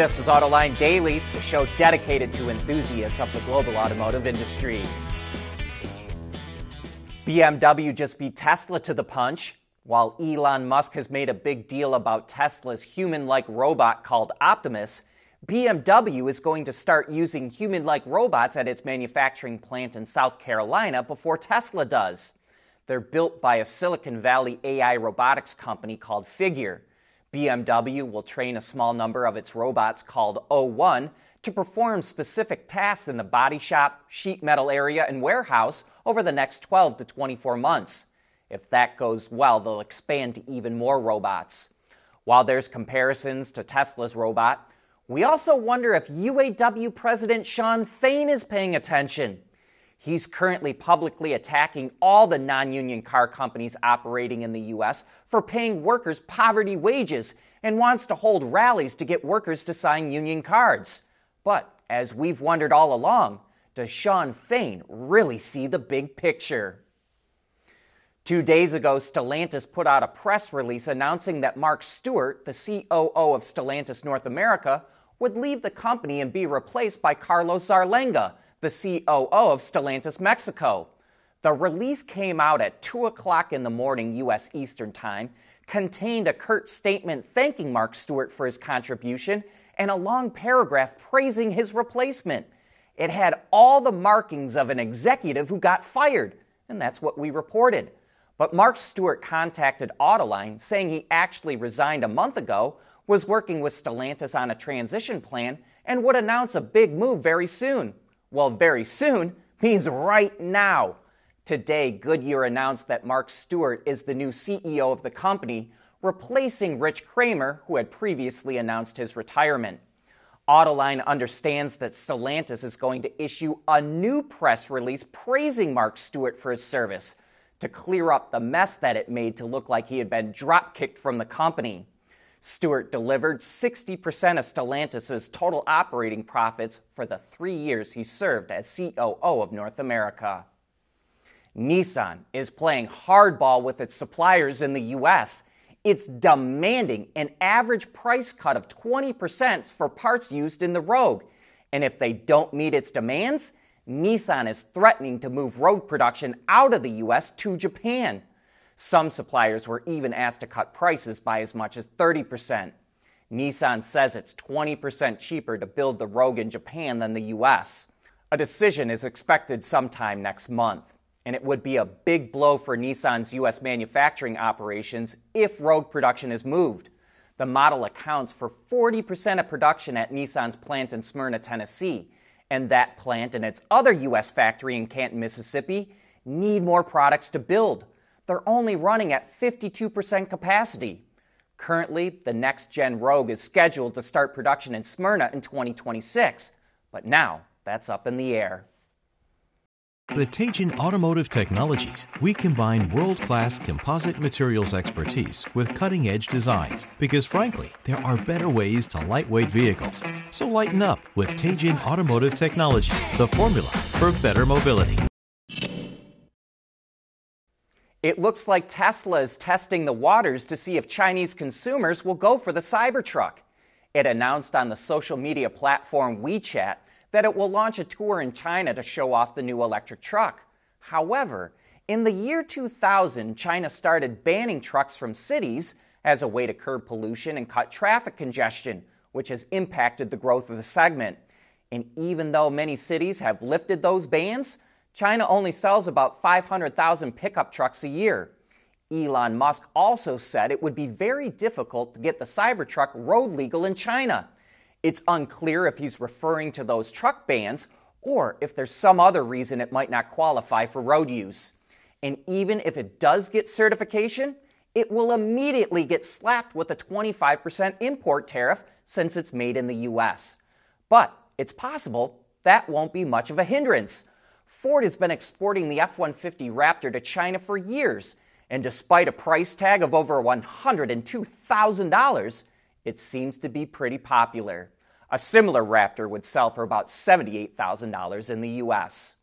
This is Autoline Daily, the show dedicated to enthusiasts of the global automotive industry. BMW just beat Tesla to the punch, while Elon Musk has made a big deal about Tesla's human like robot called Optimus. BMW is going to start using human like robots at its manufacturing plant in South Carolina before Tesla does. They're built by a Silicon Valley AI robotics company called Figure. BMW will train a small number of its robots called O1 to perform specific tasks in the body shop, sheet metal area, and warehouse over the next 12 to 24 months. If that goes well, they'll expand to even more robots. While there's comparisons to Tesla's robot, we also wonder if UAW President Shawn Fain is paying attention. He's currently publicly attacking all the non union car companies operating in the U.S. for paying workers poverty wages and wants to hold rallies to get workers to sign union cards. But as we've wondered all along, does Shawn Fain really see the big picture? Two days ago, Stellantis put out a press release announcing that Mark Stewart, the COO of Stellantis North America, would leave the company and be replaced by Carlos Zarlenga, the COO of Stellantis Mexico. The release came out at 2 o'clock in the morning, U.S. Eastern Time, contained a curt statement thanking Mark Stewart for his contribution and a long paragraph praising his replacement. It had all the markings of an executive who got fired, and that's what we reported. But Mark Stewart contacted Autoline saying he actually resigned a month ago was working with Stellantis on a transition plan and would announce a big move very soon. Well, very soon means right now. Today, Goodyear announced that Mark Stewart is the new CEO of the company, replacing Rich Kramer, who had previously announced his retirement. Autoline understands that Stellantis is going to issue a new press release praising Mark Stewart for his service to clear up the mess that it made to look like he had been drop kicked from the company. Stewart delivered 60% of Stellantis' total operating profits for the three years he served as COO of North America. Nissan is playing hardball with its suppliers in the U.S. It's demanding an average price cut of 20% for parts used in the Rogue. And if they don't meet its demands, Nissan is threatening to move Rogue production out of the U.S. to Japan. Some suppliers were even asked to cut prices by as much as 30%. Nissan says it's 20% cheaper to build the Rogue in Japan than the US. A decision is expected sometime next month, and it would be a big blow for Nissan's US manufacturing operations if Rogue production is moved. The model accounts for 40% of production at Nissan's plant in Smyrna, Tennessee, and that plant and its other US factory in Canton, Mississippi need more products to build they're only running at 52% capacity. Currently, the next gen Rogue is scheduled to start production in Smyrna in 2026, but now that's up in the air. At Teijin Automotive Technologies, we combine world class composite materials expertise with cutting edge designs because, frankly, there are better ways to lightweight vehicles. So lighten up with Teijin Automotive Technologies, the formula for better mobility. It looks like Tesla is testing the waters to see if Chinese consumers will go for the Cybertruck. It announced on the social media platform WeChat that it will launch a tour in China to show off the new electric truck. However, in the year 2000, China started banning trucks from cities as a way to curb pollution and cut traffic congestion, which has impacted the growth of the segment. And even though many cities have lifted those bans, China only sells about 500,000 pickup trucks a year. Elon Musk also said it would be very difficult to get the Cybertruck road legal in China. It's unclear if he's referring to those truck bans or if there's some other reason it might not qualify for road use. And even if it does get certification, it will immediately get slapped with a 25% import tariff since it's made in the US. But it's possible that won't be much of a hindrance. Ford has been exporting the F 150 Raptor to China for years, and despite a price tag of over $102,000, it seems to be pretty popular. A similar Raptor would sell for about $78,000 in the US.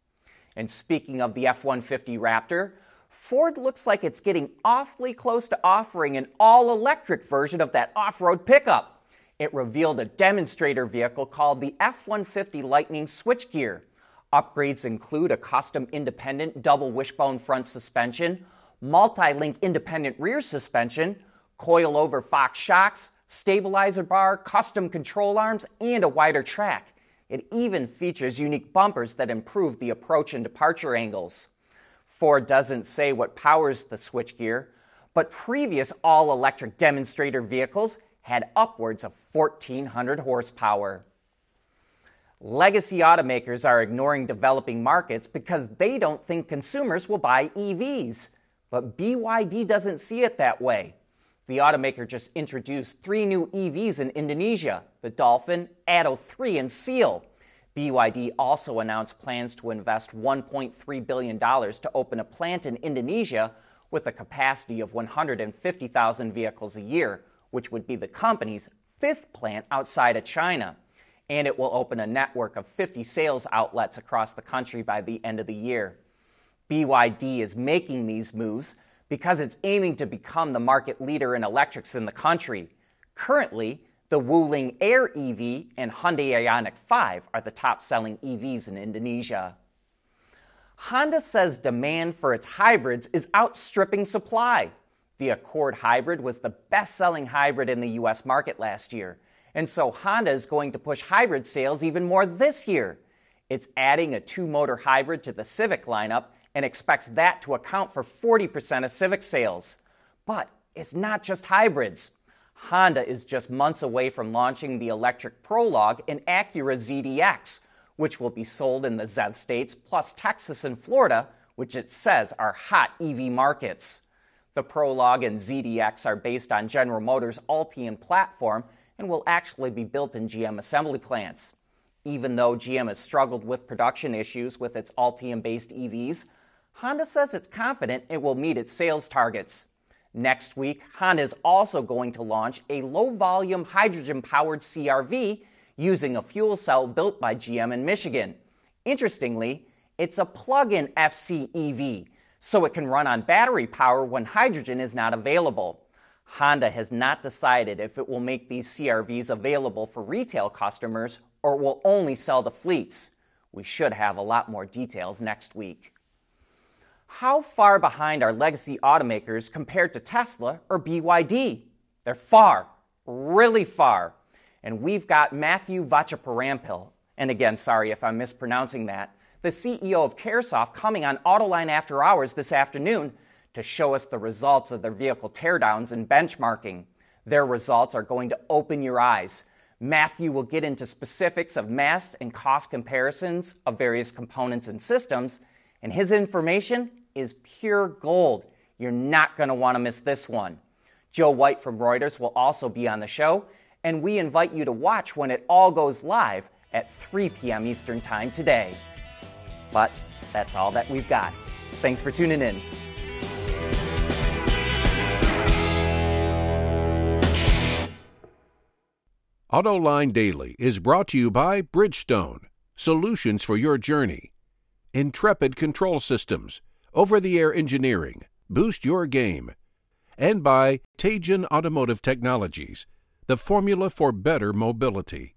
And speaking of the F 150 Raptor, Ford looks like it's getting awfully close to offering an all electric version of that off road pickup. It revealed a demonstrator vehicle called the F 150 Lightning switchgear. Upgrades include a custom independent double wishbone front suspension, multi link independent rear suspension, coil-over Fox shocks, stabilizer bar, custom control arms, and a wider track. It even features unique bumpers that improve the approach and departure angles. Ford doesn't say what powers the switchgear, but previous all electric demonstrator vehicles had upwards of 1,400 horsepower. Legacy automakers are ignoring developing markets because they don't think consumers will buy EVs. But BYD doesn't see it that way. The automaker just introduced three new EVs in Indonesia the Dolphin, Atto 3, and Seal. BYD also announced plans to invest $1.3 billion to open a plant in Indonesia with a capacity of 150,000 vehicles a year, which would be the company's fifth plant outside of China. And it will open a network of 50 sales outlets across the country by the end of the year. BYD is making these moves because it's aiming to become the market leader in electrics in the country. Currently, the Wuling Air EV and Hyundai Ioniq 5 are the top selling EVs in Indonesia. Honda says demand for its hybrids is outstripping supply. The Accord hybrid was the best selling hybrid in the US market last year, and so Honda is going to push hybrid sales even more this year. It's adding a two motor hybrid to the Civic lineup and expects that to account for 40% of Civic sales. But it's not just hybrids. Honda is just months away from launching the electric Prologue and Acura ZDX, which will be sold in the ZEV states plus Texas and Florida, which it says are hot EV markets. The Prologue and ZDX are based on General Motors' Ultium platform and will actually be built in GM assembly plants. Even though GM has struggled with production issues with its Ultium based EVs, Honda says it's confident it will meet its sales targets. Next week, Honda is also going to launch a low volume hydrogen powered CRV using a fuel cell built by GM in Michigan. Interestingly, it's a plug in FCEV, so it can run on battery power when hydrogen is not available. Honda has not decided if it will make these CRVs available for retail customers or will only sell to fleets. We should have a lot more details next week. How far behind are legacy automakers compared to Tesla or BYD? They're far, really far. And we've got Matthew Vachaparampil, and again, sorry if I'm mispronouncing that, the CEO of Caresoft coming on Autoline After Hours this afternoon to show us the results of their vehicle teardowns and benchmarking. Their results are going to open your eyes. Matthew will get into specifics of mass and cost comparisons of various components and systems, and his information is pure gold. You're not going to want to miss this one. Joe White from Reuters will also be on the show, and we invite you to watch when it all goes live at 3 p.m. Eastern Time today. But that's all that we've got. Thanks for tuning in. AutoLine Daily is brought to you by Bridgestone, solutions for your journey. Intrepid Control Systems, over the air engineering, boost your game. And by Teijin Automotive Technologies, the formula for better mobility.